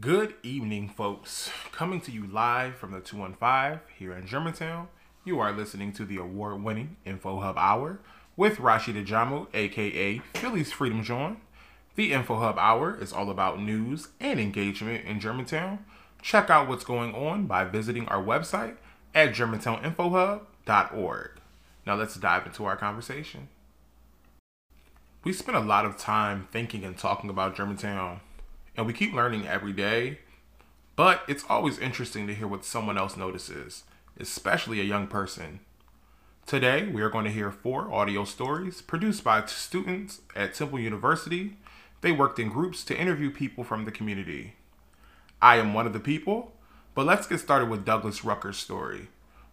Good evening, folks. Coming to you live from the 215 here in Germantown, you are listening to the award winning Info Hub Hour with Rashid Ajamu, aka Philly's Freedom Drawn. The Info Hub Hour is all about news and engagement in Germantown. Check out what's going on by visiting our website at germantowninfohub.org. Now let's dive into our conversation. We spend a lot of time thinking and talking about Germantown, and we keep learning every day, but it's always interesting to hear what someone else notices, especially a young person. Today, we are going to hear four audio stories produced by students at Temple University. They worked in groups to interview people from the community. I am one of the people, but let's get started with Douglas Rucker's story.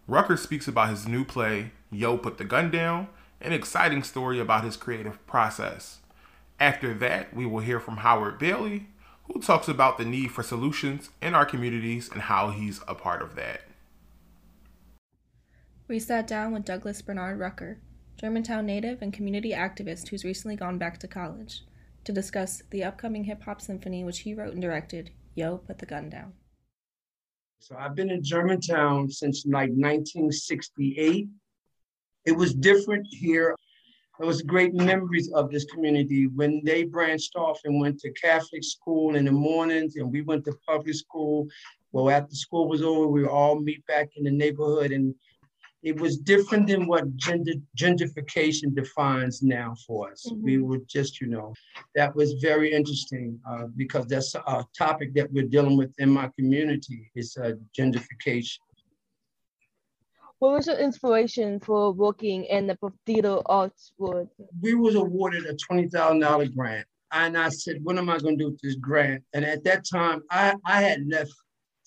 Rucker speaks about his new play, Yo Put the Gun Down, an exciting story about his creative process. After that, we will hear from Howard Bailey, who talks about the need for solutions in our communities and how he's a part of that. We sat down with Douglas Bernard Rucker, Germantown native and community activist who's recently gone back to college, to discuss the upcoming hip hop symphony which he wrote and directed, Yo Put the Gun Down. So I've been in Germantown since like 1968. It was different here. Was great memories of this community when they branched off and went to Catholic school in the mornings, and we went to public school. Well, after school was over, we all meet back in the neighborhood, and it was different than what gender, gentrification defines now for us. Mm-hmm. We were just, you know, that was very interesting uh, because that's a topic that we're dealing with in my community is uh, gentrification. What was your inspiration for working in the theater arts world? We was awarded a $20,000 grant. And I said, what am I going to do with this grant? And at that time, I, I had left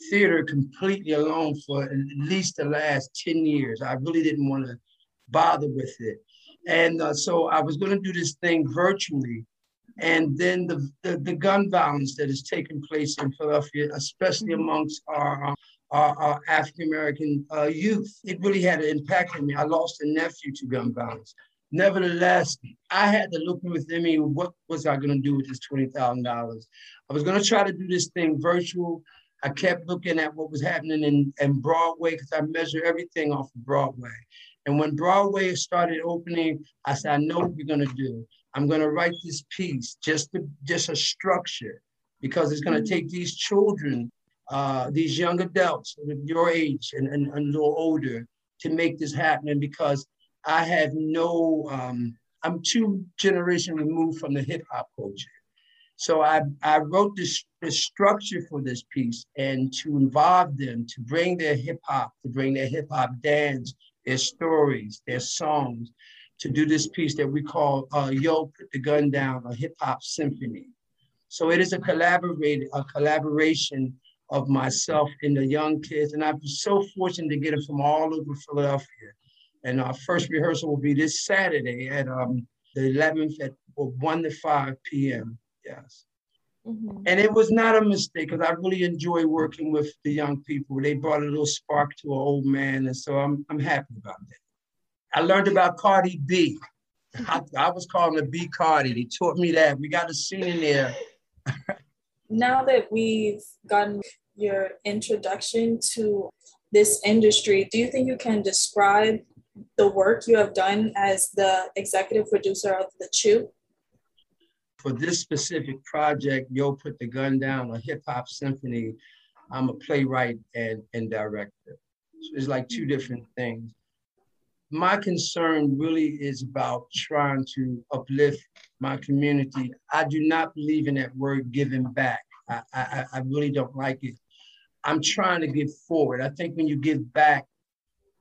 theater completely alone for at least the last 10 years. I really didn't want to bother with it. And uh, so I was going to do this thing virtually. And then the, the, the, gun violence that is taking place in Philadelphia, especially amongst our, our, our Uh, uh, African American uh, youth, it really had an impact on me. I lost a nephew to gun violence. Nevertheless, I had to look within me what was I going to do with this $20,000? I was going to try to do this thing virtual I kept looking at what was happening in, in Broadway because I measure everything off of Broadway. And when Broadway started opening, I said, I know what we're gonna do. I'm gonna write this piece, just to, just a structure, because it's gonna mm. take these children, uh, these young adults your age and, and, and a little older to make this happen. because I have no, um, I'm two generations removed from the hip hop culture. So I, I wrote this, this structure for this piece and to involve them, to bring their hip hop, to bring their hip hop dance, their stories, their songs, to do this piece that we call uh, Yo, Put the Gun Down, a hip hop symphony. So it is a collaborated, a collaboration of myself and the young kids. And I'm so fortunate to get them from all over Philadelphia. And our first rehearsal will be this Saturday at um, the 11th at 1 to 5 p.m. Yes. Mm-hmm. And it was not a mistake because I really enjoy working with the young people. They brought a little spark to an old man. And so I'm, I'm happy about that. I learned about Cardi B. I, I was calling her B Cardi. They taught me that. We got a scene in there. now that we've gotten your introduction to this industry, do you think you can describe the work you have done as the executive producer of The Chew? for this specific project, Yo Put the Gun Down, a hip hop symphony, I'm a playwright and, and director. So it's like two different things. My concern really is about trying to uplift my community. I do not believe in that word giving back. I, I, I really don't like it. I'm trying to give forward. I think when you give back,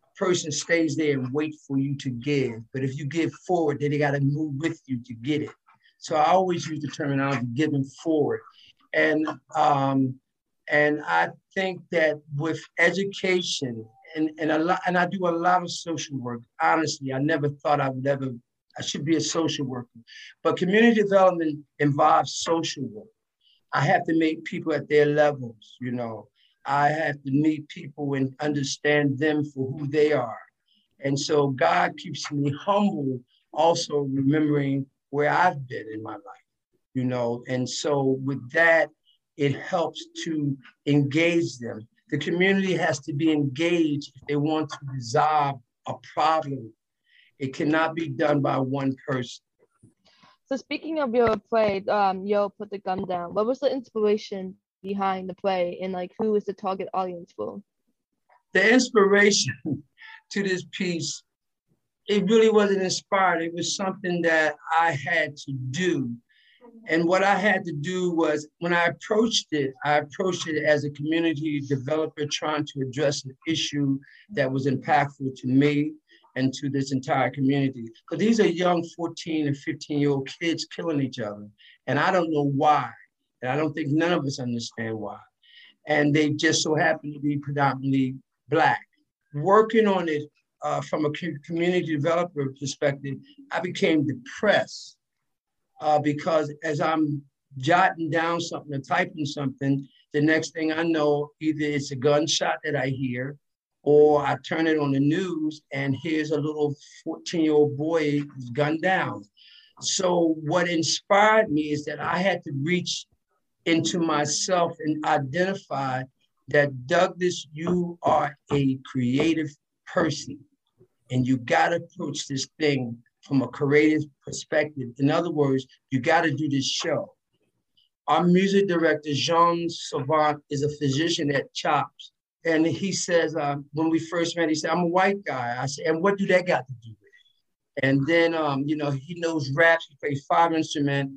a person stays there and wait for you to give. But if you give forward, then they got to move with you to get it. So I always use the terminology giving forward. And um, and I think that with education and, and a lot and I do a lot of social work. Honestly, I never thought I would ever I should be a social worker. But community development involves social work. I have to meet people at their levels, you know. I have to meet people and understand them for who they are. And so God keeps me humble, also remembering where I've been in my life, you know. And so with that, it helps to engage them. The community has to be engaged if they want to resolve a problem. It cannot be done by one person. So speaking of your play, um, Yo Put the Gun Down, what was the inspiration behind the play and like who is the target audience for? The inspiration to this piece, it really wasn't inspired. It was something that I had to do. And what I had to do was when I approached it, I approached it as a community developer trying to address an issue that was impactful to me and to this entire community. Because these are young 14 and 15 year old kids killing each other. And I don't know why. And I don't think none of us understand why. And they just so happen to be predominantly Black. Working on it uh, from a community developer perspective, I became depressed uh, because as I'm jotting down something or typing something, the next thing I know, either it's a gunshot that I hear, or I turn it on the news and here's a little 14 year old boy gunned down. So, what inspired me is that I had to reach into myself and identify that Douglas, you are a creative person and you got to approach this thing from a creative perspective. In other words, you got to do this show. Our music director, Jean Savant, is a physician at CHOPS. And he says, uh, when we first met, he said, I'm a white guy. I said, and what do that got to do with it? And then, um, you know, he knows raps, he plays five instruments.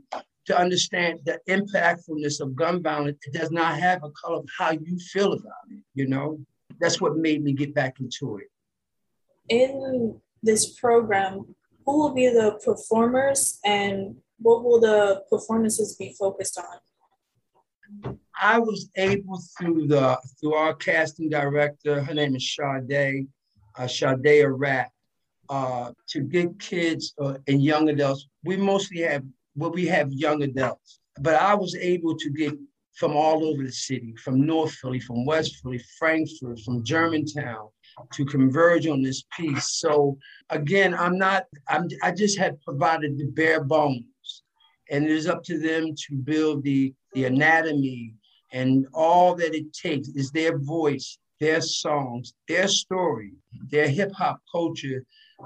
To understand the impactfulness of gun violence, it does not have a color of how you feel about it, you know? That's what made me get back into it. In this program, who will be the performers and what will the performances be focused on? I was able through the through our casting director, her name is Sade, uh, Sade Arat, uh, to get kids uh, and young adults. We mostly have well, we have young adults, but I was able to get from all over the city, from North Philly, from West Philly, Frankford, from Germantown, to converge on this piece. So again, I'm not, I'm, I just had provided the bare bones and it is up to them to build the, the anatomy and all that it takes is their voice, their songs, their story, their hip hop culture,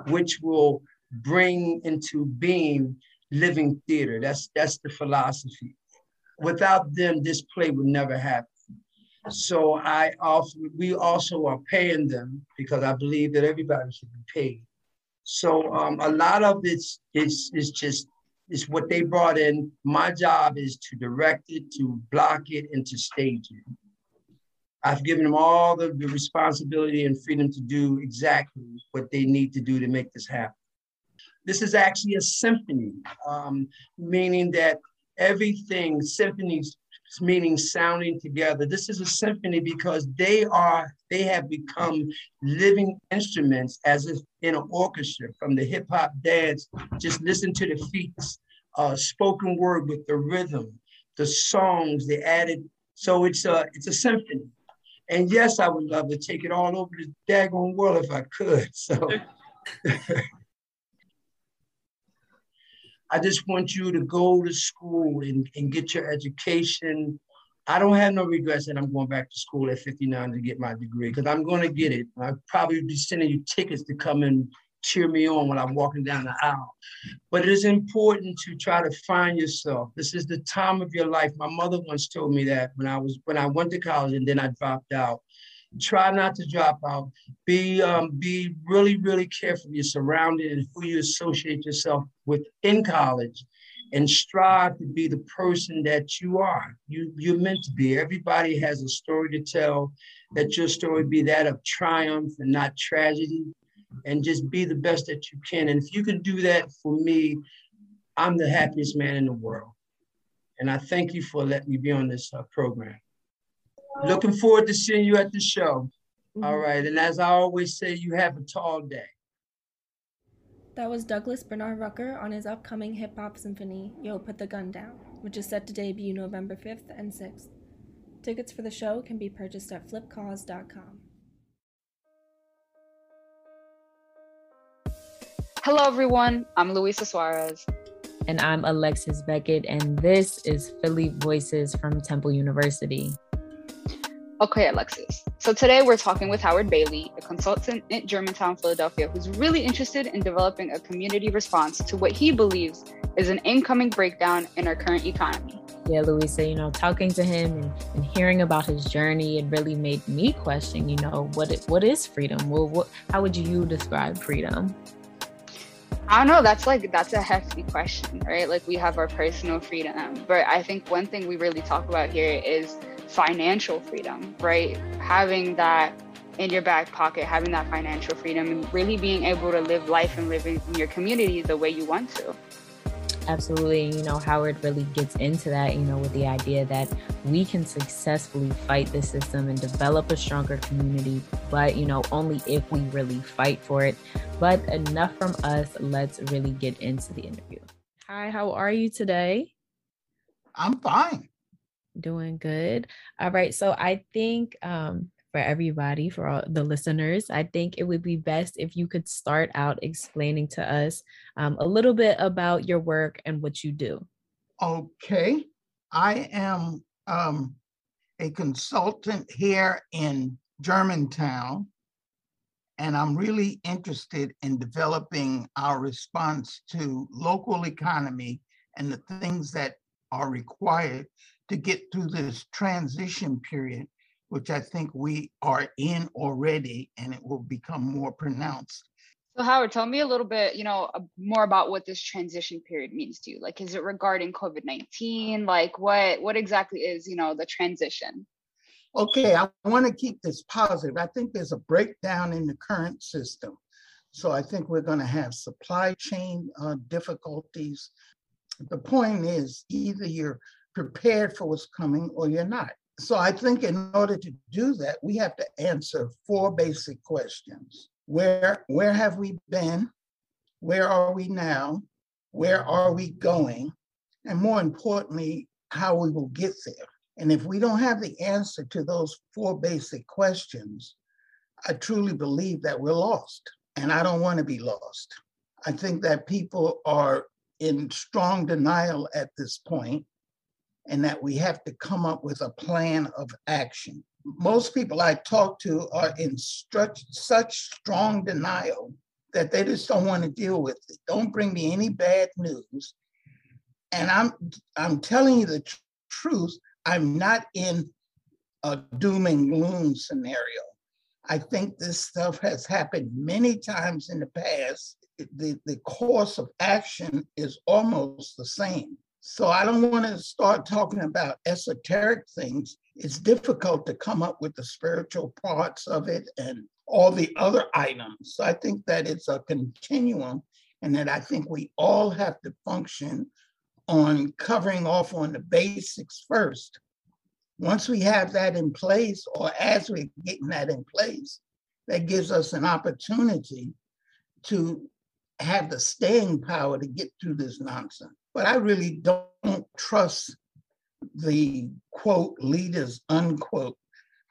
which will bring into being living theater. That's that's the philosophy. Without them, this play would never happen. So I also we also are paying them because I believe that everybody should be paid. So um, a lot of it's it's it's just it's what they brought in. My job is to direct it, to block it, and to stage it. I've given them all the, the responsibility and freedom to do exactly what they need to do to make this happen. This is actually a symphony, um, meaning that everything, symphonies meaning sounding together. This is a symphony because they are, they have become living instruments as if in an orchestra from the hip hop dance. Just listen to the feats, uh, spoken word with the rhythm, the songs, they added. So it's a, it's a symphony. And yes, I would love to take it all over the daggone world if I could. So I just want you to go to school and, and get your education. I don't have no regrets that I'm going back to school at 59 to get my degree because I'm going to get it. I'll probably be sending you tickets to come and cheer me on when I'm walking down the aisle. But it is important to try to find yourself. This is the time of your life. My mother once told me that when I was when I went to college and then I dropped out try not to drop out. Be um, be really really careful. You're surrounded and who you associate yourself with in college, and strive to be the person that you are. You you're meant to be. Everybody has a story to tell. That your story be that of triumph and not tragedy, and just be the best that you can. And if you can do that for me, I'm the happiest man in the world. And I thank you for letting me be on this uh, program. Looking forward to seeing you at the show. Mm-hmm. All right. And as I always say, you have a tall day. That was Douglas Bernard Rucker on his upcoming hip hop symphony, Yo Put the Gun Down, which is set to debut November 5th and 6th. Tickets for the show can be purchased at flipcause.com. Hello, everyone. I'm Luisa Suarez. And I'm Alexis Beckett, and this is Philly Voices from Temple University. Okay, Alexis. So today we're talking with Howard Bailey, a consultant at Germantown, Philadelphia, who's really interested in developing a community response to what he believes is an incoming breakdown in our current economy. Yeah, Louisa, you know, talking to him and, and hearing about his journey, it really made me question, you know, what it, what is freedom? Well, what, how would you describe freedom? I don't know. That's like that's a hefty question, right? Like we have our personal freedom, but I think one thing we really talk about here is financial freedom, right? Having that in your back pocket, having that financial freedom, and really being able to live life and live in your community the way you want to. Absolutely. You know, Howard really gets into that, you know, with the idea that we can successfully fight the system and develop a stronger community, but, you know, only if we really fight for it. But enough from us. Let's really get into the interview. Hi, how are you today? I'm fine. Doing good. All right. So I think um, for everybody, for all the listeners, I think it would be best if you could start out explaining to us um, a little bit about your work and what you do. Okay. I am um, a consultant here in Germantown, and I'm really interested in developing our response to local economy and the things that are required to get through this transition period which I think we are in already, and it will become more pronounced. So, Howard, tell me a little bit, you know, more about what this transition period means to you. Like, is it regarding COVID nineteen? Like, what what exactly is, you know, the transition? Okay, I want to keep this positive. I think there's a breakdown in the current system. So I think we're going to have supply chain uh, difficulties. The point is either you're prepared for what's coming or you're not. So I think in order to do that, we have to answer four basic questions. Where, where have we been? Where are we now? Where are we going? And more importantly, how we will get there. And if we don't have the answer to those four basic questions, I truly believe that we're lost. And I don't want to be lost. I think that people are in strong denial at this point and that we have to come up with a plan of action. Most people I talk to are in such, such strong denial that they just don't want to deal with it. Don't bring me any bad news. And I'm I'm telling you the tr- truth. I'm not in a doom and gloom scenario. I think this stuff has happened many times in the past. The, the course of action is almost the same. So I don't want to start talking about esoteric things. It's difficult to come up with the spiritual parts of it and all the other items. So I think that it's a continuum and that I think we all have to function on covering off on the basics first. Once we have that in place, or as we're getting that in place, that gives us an opportunity to have the staying power to get through this nonsense. But I really don't trust the quote leaders, unquote.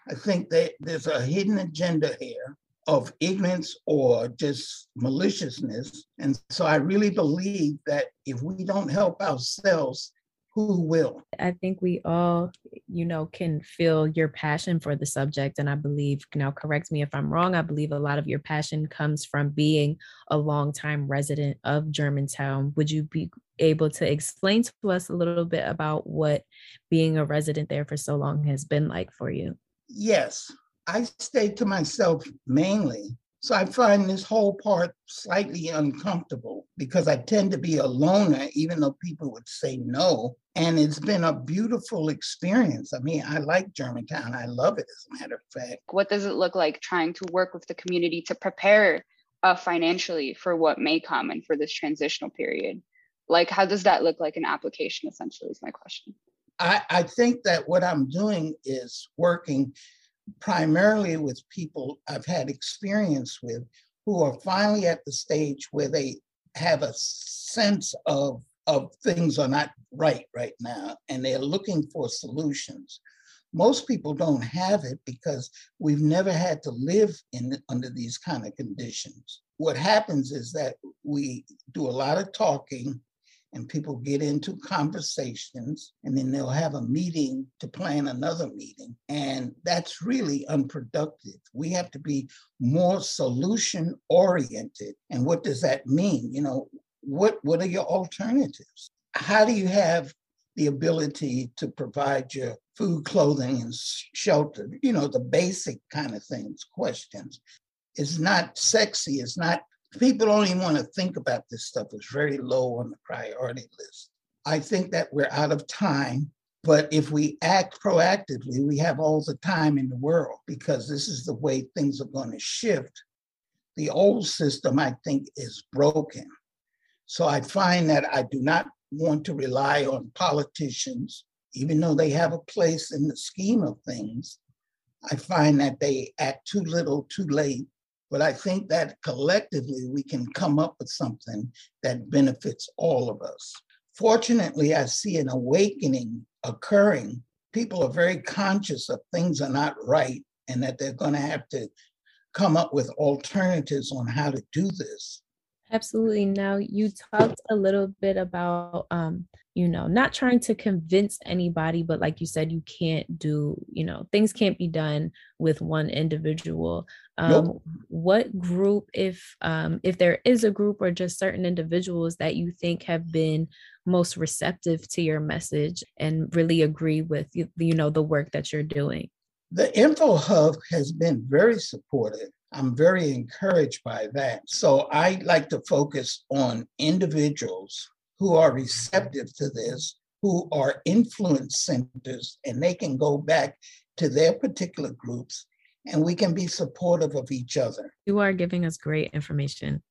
I think that there's a hidden agenda here of ignorance or just maliciousness. And so I really believe that if we don't help ourselves, who will? I think we all, you know, can feel your passion for the subject. And I believe, now correct me if I'm wrong, I believe a lot of your passion comes from being a longtime resident of Germantown. Would you be able to explain to us a little bit about what being a resident there for so long has been like for you? Yes. I stay to myself mainly so I find this whole part slightly uncomfortable because I tend to be a loner, even though people would say no. And it's been a beautiful experience. I mean, I like Germantown. I love it, as a matter of fact. What does it look like trying to work with the community to prepare uh, financially for what may come and for this transitional period? Like, how does that look like an application, essentially, is my question. I, I think that what I'm doing is working primarily with people I've had experience with who are finally at the stage where they have a sense of of things are not right right now and they're looking for solutions. Most people don't have it because we've never had to live in under these kind of conditions. What happens is that we do a lot of talking and people get into conversations and then they'll have a meeting to plan another meeting and that's really unproductive. We have to be more solution oriented and what does that mean? You know what what are your alternatives? How do you have the ability to provide your food clothing and shelter? You know the basic kind of things questions. It's not sexy it's not people don't even want to think about this stuff. It's very low on the priority list. I think that we're out of time. But if we act proactively, we have all the time in the world because this is the way things are going to shift. The old system, I think, is broken. So I find that I do not want to rely on politicians, even though they have a place in the scheme of things. I find that they act too little, too late, but I think that collectively we can come up with something that benefits all of us. Fortunately, I see an awakening occurring. People are very conscious of things are not right and that they're going to have to come up with alternatives on how to do this. Absolutely. Now, you talked a little bit about, um, you know, not trying to convince anybody, but like you said, you can't do, you know, things can't be done with one individual. Um, nope. What group, if um, if there is a group or just certain individuals that you think have been most receptive to your message and really agree with you, you know, the work that you're doing? The Info Hub has been very supportive I'm very encouraged by that. So I like to focus on individuals who are receptive to this, who are influence centers, and they can go back to their particular groups and we can be supportive of each other. You are giving us great information.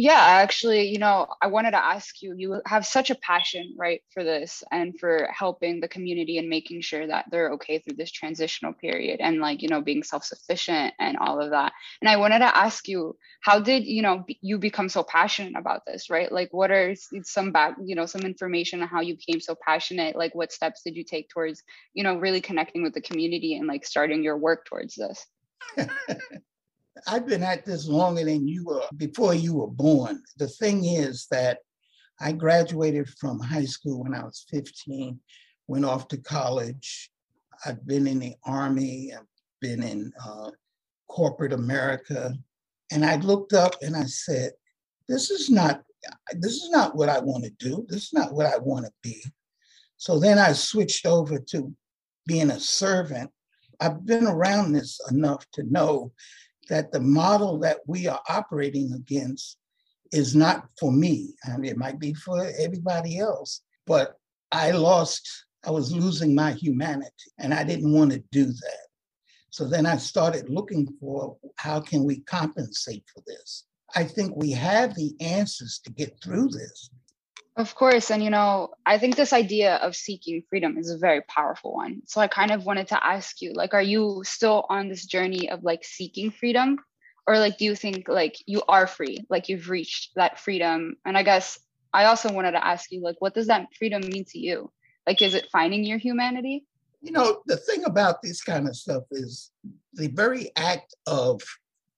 Yeah, actually, you know, I wanted to ask you, you have such a passion, right, for this and for helping the community and making sure that they're okay through this transitional period and like, you know, being self-sufficient and all of that. And I wanted to ask you, how did, you know, you become so passionate about this, right? Like what are some back, you know, some information on how you became so passionate? Like what steps did you take towards, you know, really connecting with the community and like starting your work towards this? I've been at this longer than you were before you were born. The thing is that I graduated from high school when I was 15, went off to college. I've been in the Army, I've been in uh, corporate America. And I looked up and I said, this is not this is not what I want to do. This is not what I want to be. So then I switched over to being a servant. I've been around this enough to know that the model that we are operating against is not for me. I mean, it might be for everybody else, but I lost, I was losing my humanity and I didn't want to do that. So then I started looking for how can we compensate for this? I think we have the answers to get through this. Of course. And, you know, I think this idea of seeking freedom is a very powerful one. So I kind of wanted to ask you, like, are you still on this journey of like seeking freedom? Or like, do you think like you are free, like you've reached that freedom? And I guess I also wanted to ask you, like, what does that freedom mean to you? Like, is it finding your humanity? You know, the thing about this kind of stuff is the very act of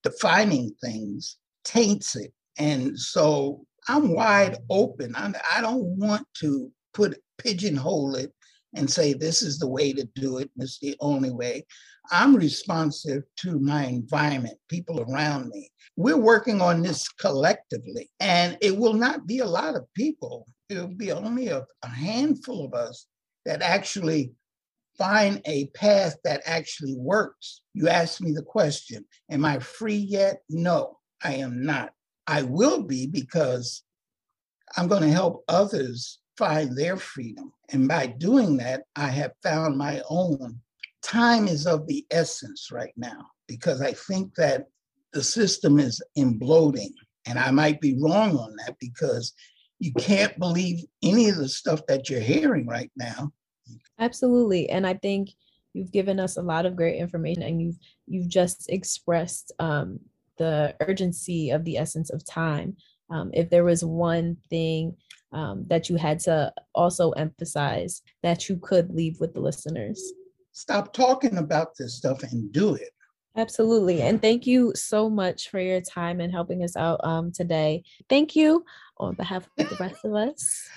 defining things taints it. And so I'm wide open. I'm, I don't want to put pigeonhole it and say this is the way to do it. and It's the only way. I'm responsive to my environment, people around me. We're working on this collectively, and it will not be a lot of people. It'll be only a, a handful of us that actually find a path that actually works. You asked me the question Am I free yet? No, I am not. I will be because I'm going to help others find their freedom. And by doing that, I have found my own. Time is of the essence right now because I think that the system is imploding. And I might be wrong on that because you can't believe any of the stuff that you're hearing right now. Absolutely. And I think you've given us a lot of great information and you've you've just expressed um, the urgency of the essence of time. Um, if there was one thing um, that you had to also emphasize that you could leave with the listeners? Stop talking about this stuff and do it. Absolutely. And thank you so much for your time and helping us out um, today. Thank you on behalf of the rest of us.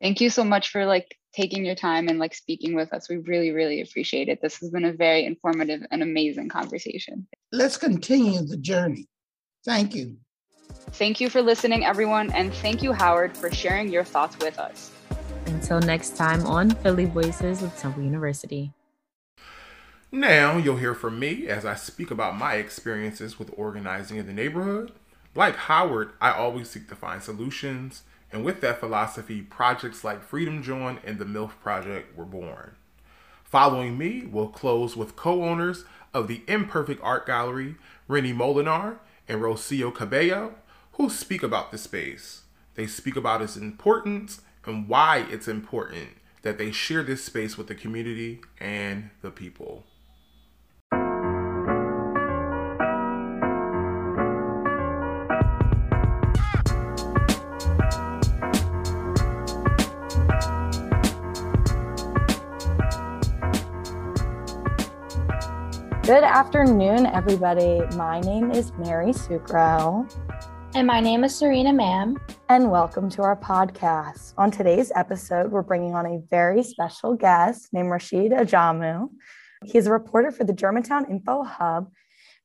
Thank you so much for like taking your time and like speaking with us. We really, really appreciate it. This has been a very informative and amazing conversation. Let's continue the journey. Thank you. Thank you for listening, everyone. And thank you, Howard, for sharing your thoughts with us. Until next time on Philly Voices with Temple University. Now you'll hear from me as I speak about my experiences with organizing in the neighborhood. Like Howard, I always seek to find solutions, and with that philosophy, projects like Freedom Drawn and the MILF Project were born. Following me, we'll close with co owners of the Imperfect Art Gallery, Rennie Molinar and Rocio Cabello, who speak about the space. They speak about its importance and why it's important that they share this space with the community and the people. Good afternoon, everybody. My name is Mary Sucro. And my name is Serena Mam. And welcome to our podcast. On today's episode, we're bringing on a very special guest named Rashid Ajamu. He's a reporter for the Germantown Info Hub.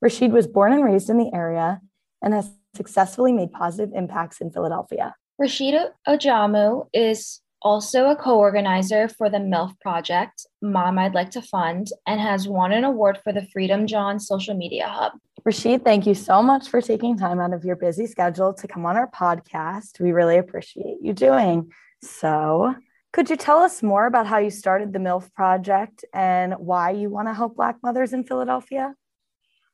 Rashid was born and raised in the area and has successfully made positive impacts in Philadelphia. Rashid Ajamu is also a co organizer for the MILF Project, Mom I'd Like to Fund, and has won an award for the Freedom Drawn Social Media Hub. Rashid, thank you so much for taking time out of your busy schedule to come on our podcast. We really appreciate you doing. So, could you tell us more about how you started the MILF Project and why you want to help Black mothers in Philadelphia?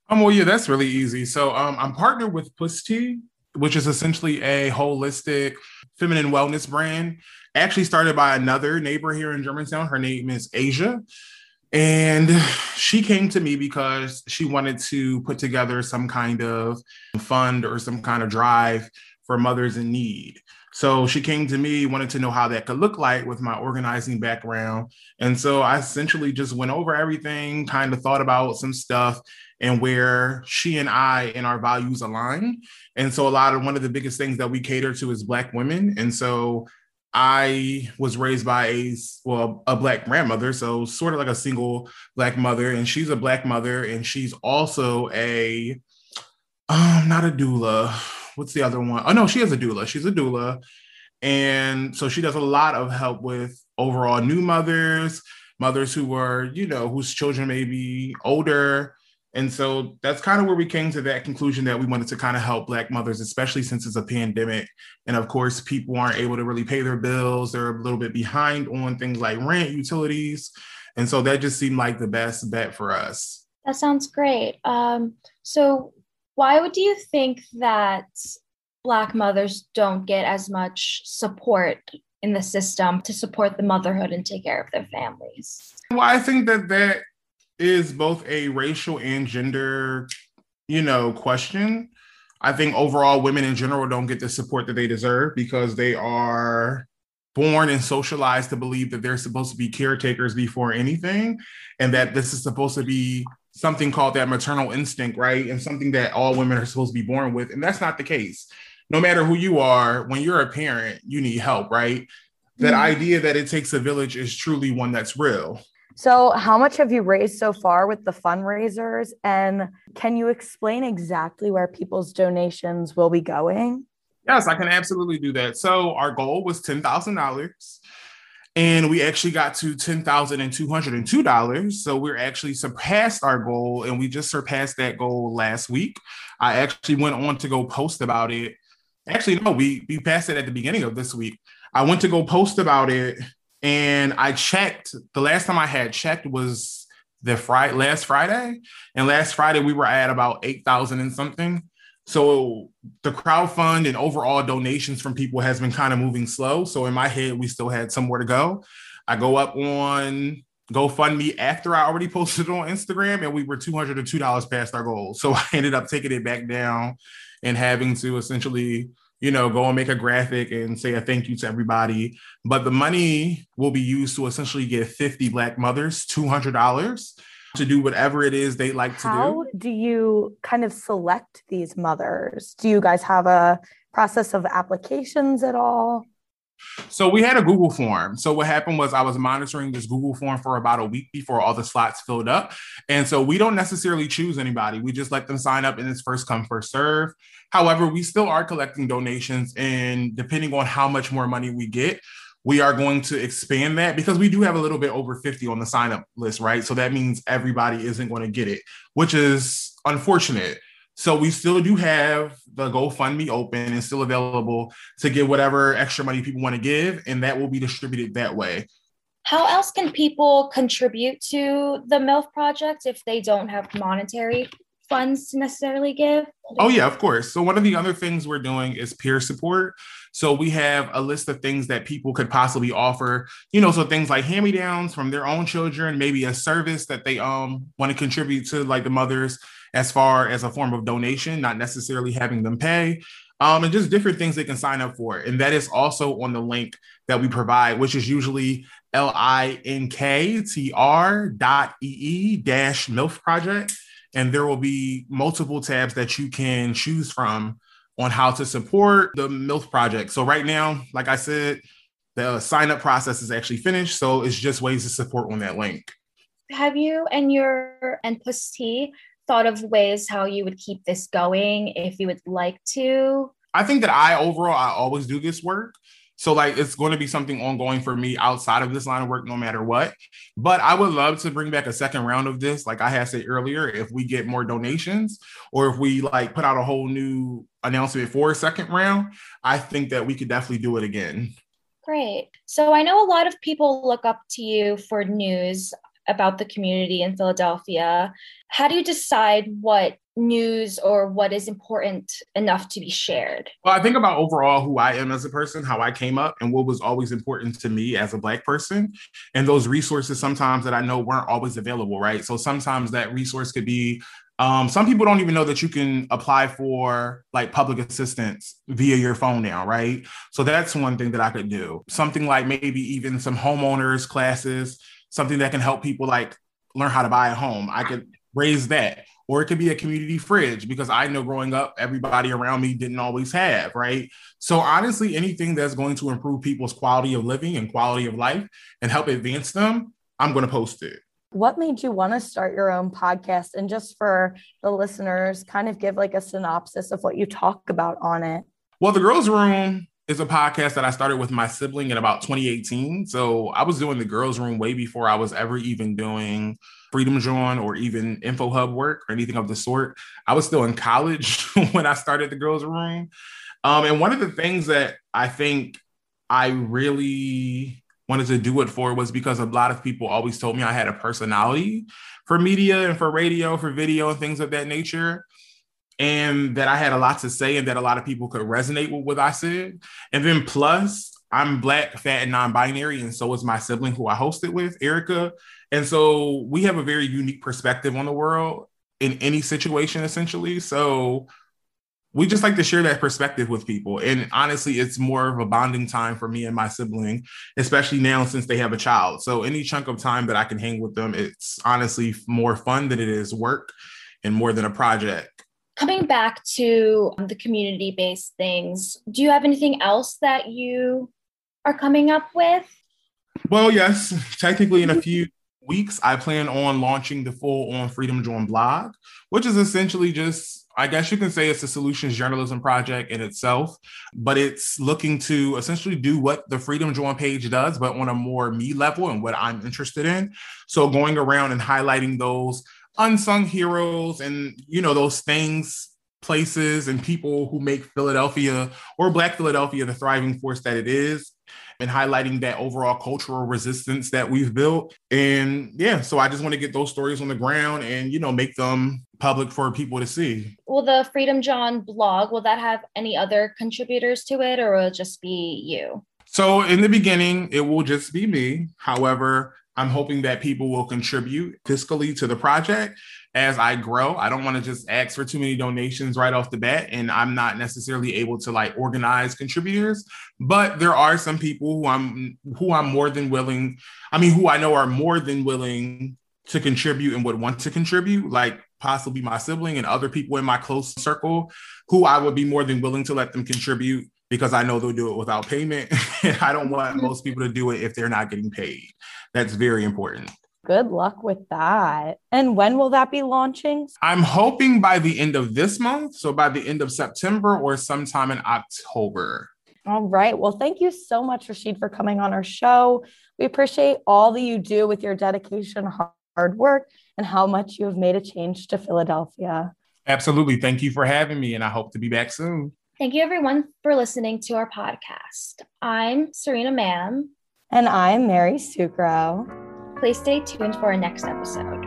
Um, well, yeah, that's really easy. So, um, I'm partnered with Puss Tea, which is essentially a holistic feminine wellness brand actually started by another neighbor here in Germantown. Her name is Asia. And she came to me because she wanted to put together some kind of fund or some kind of drive for mothers in need. So she came to me, wanted to know how that could look like with my organizing background. And so I essentially just went over everything, kind of thought about some stuff and where she and I and our values align. And so a lot of one of the biggest things that we cater to is Black women. And so I was raised by a well a black grandmother, so sort of like a single black mother, and she's a black mother, and she's also a um not a doula. What's the other one? Oh no, she is a doula. She's a doula, and so she does a lot of help with overall new mothers, mothers who are you know whose children may be older and so that's kind of where we came to that conclusion that we wanted to kind of help Black mothers, especially since it's a pandemic. And of course, people aren't able to really pay their bills. They're a little bit behind on things like rent, utilities. And so that just seemed like the best bet for us. That sounds great. Um, so, why would you think that Black mothers don't get as much support in the system to support the motherhood and take care of their families? Well, I think that that is both a racial and gender, you know, question. I think overall women in general don't get the support that they deserve because they are born and socialized to believe that they're supposed to be caretakers before anything and that this is supposed to be something called that maternal instinct, right? And something that all women are supposed to be born with. And that's not the case. No matter who you are, when you're a parent, you need help, right? That mm-hmm. idea that it takes a village is truly one that's real. So, how much have you raised so far with the fundraisers? And can you explain exactly where people's donations will be going? Yes, I can absolutely do that. So, our goal was $10,000 and we actually got to $10,202. So, we're actually surpassed our goal and we just surpassed that goal last week. I actually went on to go post about it. Actually, no, we, we passed it at the beginning of this week. I went to go post about it and I checked. The last time I had checked was the Friday last Friday, and last Friday we were at about eight thousand and something. So the crowd fund and overall donations from people has been kind of moving slow. So in my head, we still had somewhere to go. I go up on GoFundMe after I already posted on Instagram, and we were two hundred and two dollars past our goal. So I ended up taking it back down and having to essentially you know, go and make a graphic and say a thank you to everybody. But the money will be used to essentially get 50 Black mothers $200 to do whatever it is they like to do. How do you kind of select these mothers? Do you guys have a process of applications at all? So we had a Google form. So what happened was I was monitoring this Google form for about a week before all the slots filled up. And so we don't necessarily choose anybody. We just let them sign up and it's first come, first serve. However, we still are collecting donations and depending on how much more money we get, we are going to expand that because we do have a little bit over 50 on the sign up list, right? So that means everybody isn't going to get it, which is unfortunate. So we still do have the GoFundMe open and still available to give whatever extra money people want to give, and that will be distributed that way. How else can people contribute to the MILF project if they don't have monetary funds to necessarily give? Oh, yeah, of course. So, one of the other things we're doing is peer support. So, we have a list of things that people could possibly offer, you know, so things like hand me downs from their own children, maybe a service that they um, want to contribute to, like the mothers, as far as a form of donation, not necessarily having them pay. Um, and just different things they can sign up for. And that is also on the link that we provide, which is usually L-I-N-K-T-R dot E-E dash MILF project. And there will be multiple tabs that you can choose from on how to support the MILF project. So right now, like I said, the sign up process is actually finished. So it's just ways to support on that link. Have you and your and Puss Tea thought of ways how you would keep this going if you would like to? I think that I overall I always do this work. So like it's going to be something ongoing for me outside of this line of work, no matter what. But I would love to bring back a second round of this. Like I had said earlier, if we get more donations or if we like put out a whole new announcement for a second round, I think that we could definitely do it again. Great. So I know a lot of people look up to you for news about the community in Philadelphia. How do you decide what news or what is important enough to be shared? Well, I think about overall who I am as a person, how I came up, and what was always important to me as a Black person. And those resources sometimes that I know weren't always available, right? So sometimes that resource could be um, some people don't even know that you can apply for like public assistance via your phone now, right? So that's one thing that I could do. Something like maybe even some homeowners classes, something that can help people like learn how to buy a home. I could raise that. Or it could be a community fridge because I know growing up, everybody around me didn't always have, right? So, honestly, anything that's going to improve people's quality of living and quality of life and help advance them, I'm going to post it. What made you want to start your own podcast? And just for the listeners, kind of give like a synopsis of what you talk about on it. Well, The Girls Room is a podcast that I started with my sibling in about 2018. So I was doing the girls' room way before I was ever even doing Freedom Drawn or even Info Hub work or anything of the sort. I was still in college when I started the girls' room. Um, and one of the things that I think I really wanted to do it for was because a lot of people always told me I had a personality for media and for radio, for video, and things of that nature and that I had a lot to say and that a lot of people could resonate with what I said. And then plus, I'm black, fat, and non-binary, and so is my sibling who I hosted with, Erica. And so we have a very unique perspective on the world in any situation, essentially. So we just like to share that perspective with people. And honestly, it's more of a bonding time for me and my sibling, especially now since they have a child. So any chunk of time that I can hang with them, it's honestly more fun than it is work and more than a project coming back to um, the community based things, do you have anything else that you are coming up with? Well, yes. Technically, in a few weeks, I plan on launching the full on Freedom Drawn blog, which is essentially just I guess you can say it's a solutions journalism project in itself, but it's looking to essentially do what the Freedom Drawn page does, but on a more me level and what I'm interested in. So going around and highlighting those unsung heroes and you know those things places and people who make Philadelphia or Black Philadelphia the thriving force that it is, and highlighting that overall cultural resistance that we've built. And yeah, so I just want to get those stories on the ground and, you know, make them public for people to see. Will the Freedom Drawn blog, will that have any other contributors to it or will it just be you? So in the beginning, it will just be me. However, I'm hoping that people will contribute fiscally to the project as I grow. I don't want to just ask for too many donations right off the bat, and I'm not necessarily able to like organize contributors. But there are some people who I'm who I'm more than willing. I mean, who I know are more than willing to contribute and would want to contribute, like possibly my sibling and other people in my close circle, who I would be more than willing to let them contribute because I know they'll do it without payment. And I don't want mm-hmm. most people to do it if they're not getting paid. That's very important. Good luck with that. And when will that be launching? I'm hoping by the end of this month. So by the end of September or sometime in October. All right. Well, thank you so much, Rashid, for coming on our show. We appreciate all that you do with your dedication, hard work, and how much you have made a change to Philadelphia. Absolutely. Thank you for having me, and I hope to be back soon. Thank you, everyone, for listening to our podcast. I'm Serena Mam. And I'm Mary Sucro. Please stay tuned for our next episode.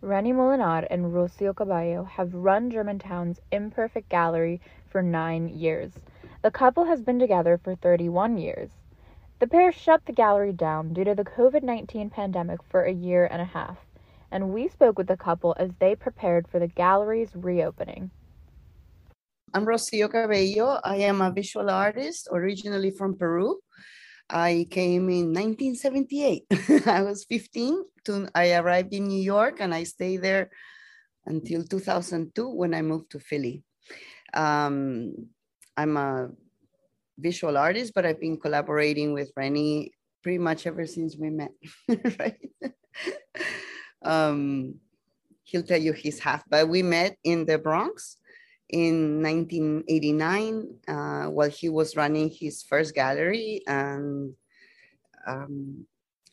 Renny Molenaar and Rocio Cabello have run Germantown's Imperfect Gallery for nine years. The couple has been together for 31 years. The pair shut the gallery down due to the COVID 19 pandemic for a year and a half, and we spoke with the couple as they prepared for the gallery's reopening. I'm Rocio Cabello. I am a visual artist originally from Peru. I came in 1978. I was 15. To, I arrived in New York and I stayed there until 2002 when I moved to Philly. Um, I'm a visual artist, but I've been collaborating with Renny pretty much ever since we met, right? um, he'll tell you his half, but we met in the Bronx in 1989 uh, while he was running his first gallery and um,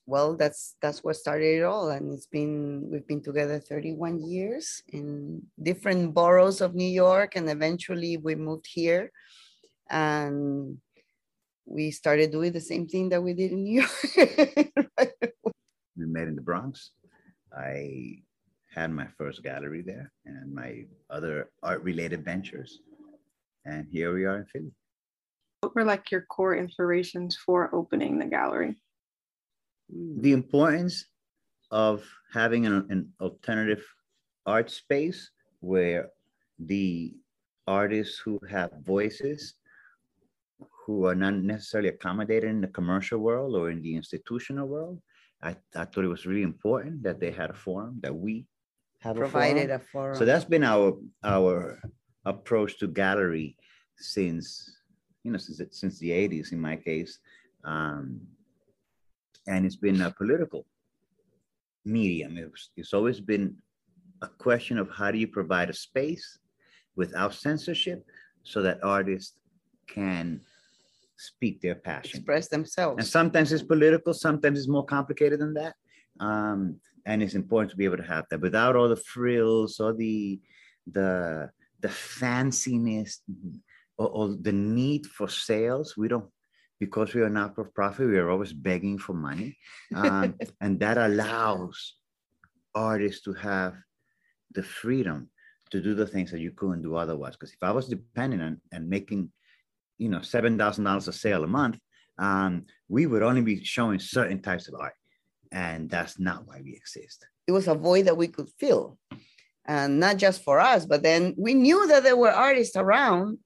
well that's that's what started it all and it's been we've been together 31 years in different boroughs of new york and eventually we moved here and we started doing the same thing that we did in New York. we met in the Bronx. I had my first gallery there and my other art related ventures. And here we are in Philly. What were like your core inspirations for opening the gallery? The importance of having an, an alternative art space where the artists who have voices who are not necessarily accommodated in the commercial world or in the institutional world. I, I thought it was really important that they had a forum, that we have provided a forum. a forum. So that's been our our approach to gallery since you know since since the 80s in my case. Um, and it's been a political medium. It was, it's always been a question of how do you provide a space without censorship so that artists can speak their passion, express themselves. And sometimes it's political, sometimes it's more complicated than that. Um, and it's important to be able to have that without all the frills or the the the fanciness or, or the need for sales. We don't because we are not for profit. We are always begging for money, um, and that allows artists to have the freedom to do the things that you couldn't do otherwise. Because if I was dependent on and making you know seven thousand dollars a sale a month, um, we would only be showing certain types of art, and that's not why we exist. It was a void that we could fill, and not just for us, but then we knew that there were artists around.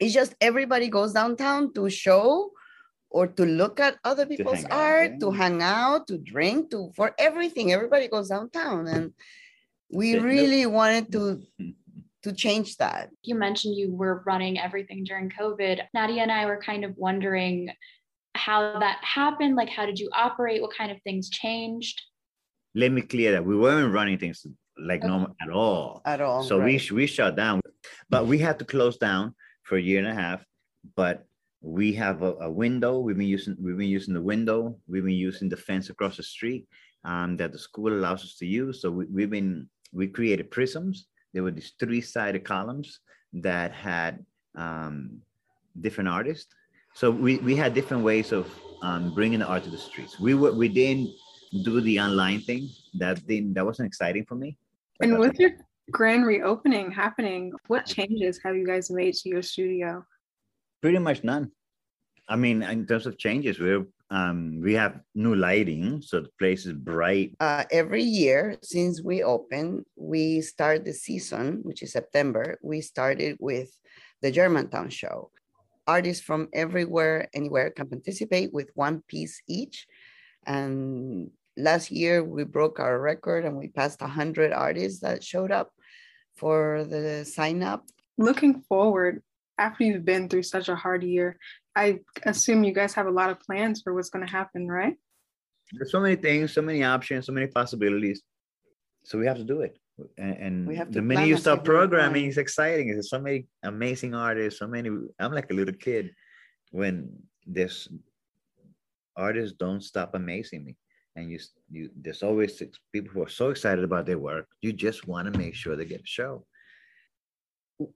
It's just everybody goes downtown to show or to look at other people's art, out, yeah. to hang out, to drink, to for everything. Everybody goes downtown, and we really wanted to to change that. You mentioned you were running everything during COVID. Nadia and I were kind of wondering how that happened. Like, how did you operate? What kind of things changed? Let me clear that we weren't running things like okay. normal at all. At all. So right. we we shut down, but we had to close down for a year and a half. But we have a, a window. We've been using we've been using the window. We've been using the fence across the street um, that the school allows us to use. So we, we've been we created prisms there were these three-sided columns that had um, different artists. So we, we had different ways of um, bringing the art to the streets. We were we didn't do the online thing. That didn't that wasn't exciting for me. And with your grand reopening happening, what changes have you guys made to your studio? Pretty much none. I mean, in terms of changes, we're Um, we have new lighting, so the place is bright. Uh, every year since we opened, we start the season, which is September. We started with the Germantown show. Artists from everywhere, anywhere can participate with one piece each. And last year we broke our record and we passed 100 artists that showed up for the sign up. Looking forward, after you've been through such a hard year, I assume you guys have a lot of plans for what's going to happen, right? There's so many things, so many options, so many possibilities. So we have to do it. And, and We have to the minute you as start programming, going. it's exciting. There's so many amazing artists, so many. I'm like a little kid when this artists don't stop amazing me. And you, you, there's always six people who are so excited about their work. You just want to make sure they get a show.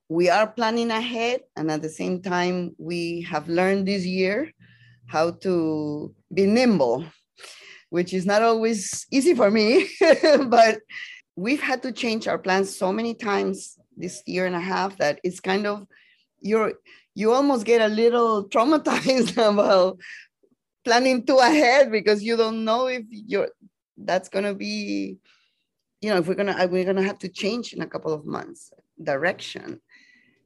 We are planning ahead and at the same time we have learned this year how to be nimble which is not always easy for me but we've had to change our plans so many times this year and a half that it's kind of you're you almost get a little traumatized about planning too ahead because you don't know if you're that's going to be you know if we're going to we're going to have to change in a couple of months direction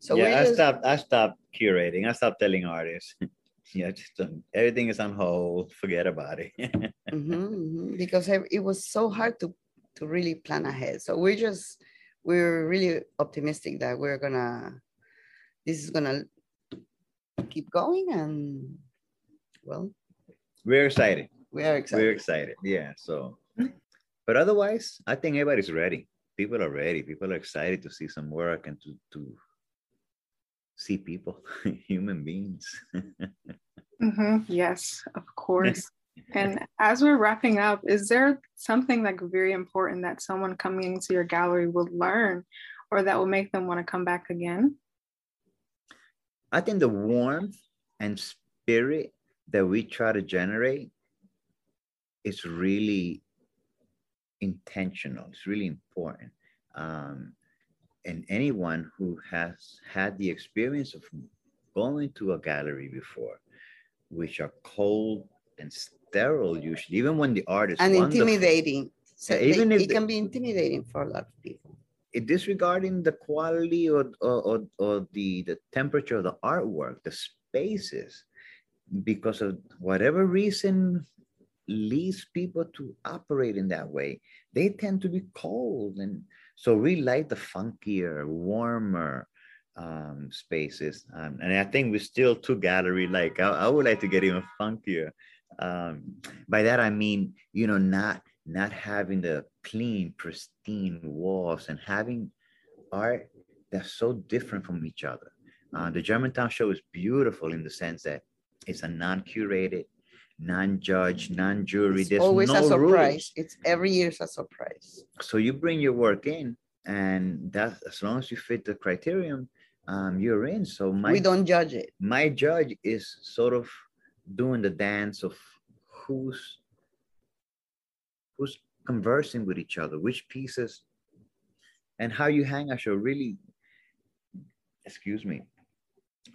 so yeah, we're I just- stopped. I stopped curating. I stopped telling artists. yeah, just um, everything is on hold. Forget about it. Mhm, mhm, because it was so hard to to really plan ahead. So we're just we're really optimistic that we're gonna this is gonna keep going and well We're excited. we are excited. We're excited. Yeah. So, but otherwise, I think everybody's ready. People are ready. People are excited to see some work and to to see people, human beings. hmm Yes, of course. and as we're wrapping up, is there something like very important that someone coming into your gallery will learn or that will make them want to come back again? I think the warmth and spirit that we try to generate is really intentional. It's really important. Um, and anyone who has had the experience of going to a gallery before, which are cold and sterile usually, even when the art is and intimidating. So Yeah, they- even if it can be intimidating for a lot of people. it disregarding the quality or, or, or, or the, the temperature of the artwork, the spaces, because of whatever reason leads people to operate in that way, they tend to be cold. And so we like the funkier, warmer um, spaces. Um, and I think we're still too gallery like. I, I would like to get even funkier. Um, by that I mean, you know, not not having the clean, pristine walls and having art that's so different from each other. Uh, the Germantown show is beautiful in the sense that it's a non-curated, non-judged, non-jury. It's There's always no a surprise. rules. It's every year is a surprise. So you bring your work in, and that as long as you fit the criterion, um, you're in. So my we don't judge it. my judge is sort of doing the dance of who's who's conversing with each other, which pieces, and how you hang a show really, excuse me,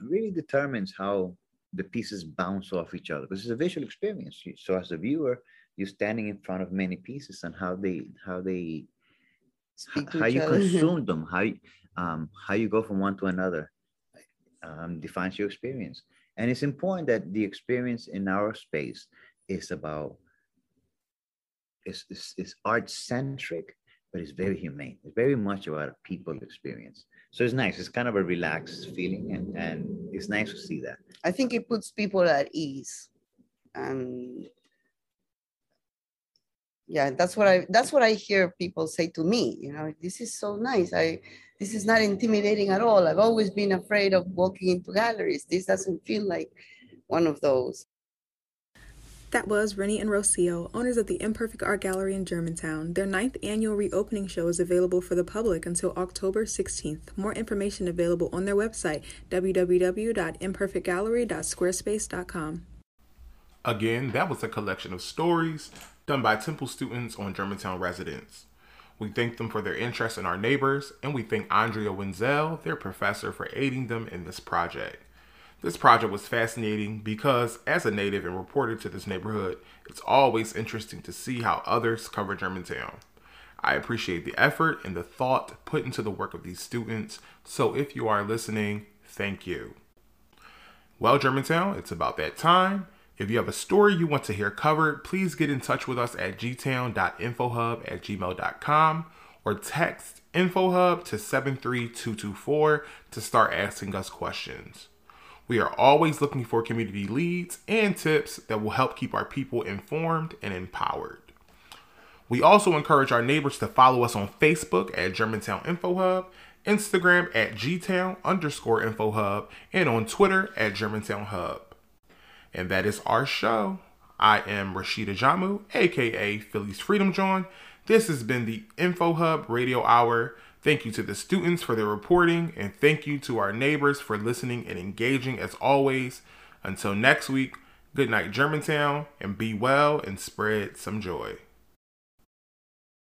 really determines how the pieces bounce off each other because it's a visual experience. So as a viewer, you're standing in front of many pieces and how they how they Speak how you other. consume them, how you, um, how you go from one to another, um, defines your experience. And it's important that the experience in our space is about is is, is art centric, but it's very humane. It's very much about a people experience. So it's nice. It's kind of a relaxed feeling, and and it's nice to see that. I think it puts people at ease. And yeah, that's what I that's what I hear people say to me. You know, this is so nice. I this is not intimidating at all. I've always been afraid of walking into galleries. This doesn't feel like one of those. That was Renny and Rocio, owners of the Imperfect Art Gallery in Germantown. Their ninth annual reopening show is available for the public until October 16th. More information available on their website, www.imperfectgallery.squarespace.com. Again, that was a collection of stories done by Temple students on Germantown residents. We thank them for their interest in our neighbors, and we thank Andrea Wenzel, their professor, for aiding them in this project. This project was fascinating because, as a native and reporter to this neighborhood, it's always interesting to see how others cover Germantown. I appreciate the effort and the thought put into the work of these students, so if you are listening, thank you. Well, Germantown, it's about that time. If you have a story you want to hear covered, please get in touch with us at gtown.infohub at gmail.com or text InfoHub to 73224 to start asking us questions. We are always looking for community leads and tips that will help keep our people informed and empowered. We also encourage our neighbors to follow us on Facebook at Germantown Info Hub, Instagram at gtown underscore info hub, and on Twitter at Germantown Hub. And that is our show. I am Rashid Ajamu, aka Philly's Freedom Drawn. This has been the Info Hub Radio Hour. Thank you to the students for their reporting, and thank you to our neighbors for listening and engaging as always. Until next week, good night, Germantown, and be well and spread some joy.